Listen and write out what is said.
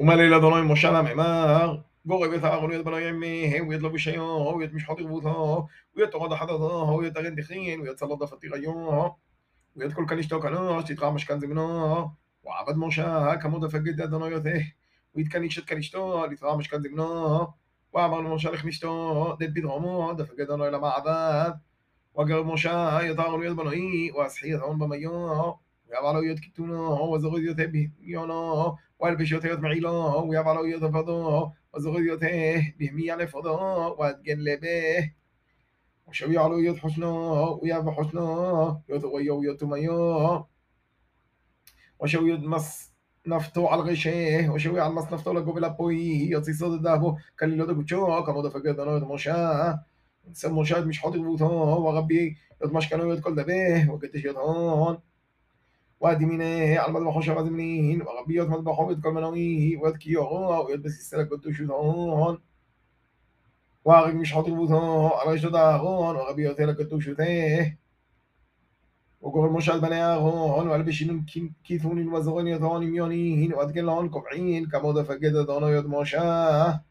ומלא לאדוני משה למאמר גורב את הארון ואת בנו ימיהם ואת לבושיו ואת משחות רבותו ואת תורת החדתו ואת הרן דחין ואת צלות דפתיריו ואת כל כנישתו קנוש תתרע משכן זמנו ועבד משה כמות דפגד אדוני יותה ויתקניש את כנישתו לתרע משכן זמנו ואמר למשה לכנישתו דד פדרומו דפגד אדוני למעבד וגרב משה יתר יד בנוי ואסחי יתרון במיו ويابالو يد كتونا كتونو يد بيانا والبش يد يد معيلا ويبالو يد فضا وزغود يد بهمي على وادجن لبه وشو يعلو يد حسنا ويابا حسنا يد غيا ويد تميا وشو يد مص نفتو على الغشيه وشوي على المص نفتو لقو بلا بوي يد صد دابو كان لو دكوتشو كما دفق دانو يتمشى نسمو شاد مش حاطط بوتو وغبي يد يتمشى كانو دبه وكتش يد هون هون وادي مينه على مذبحه شغز منين؟ وغبيات مذبحه كل منويه واد كيوغو ويد بس السلك قدوش هون. واغق مش حاطر بوثو على شدا هون وغبيات لك قدوش ته. وقول مشال بني هون ولا بشين كيثون وزغن يثون ميونين. واد كل هون كبعين كمود فقد دانا يد مشاه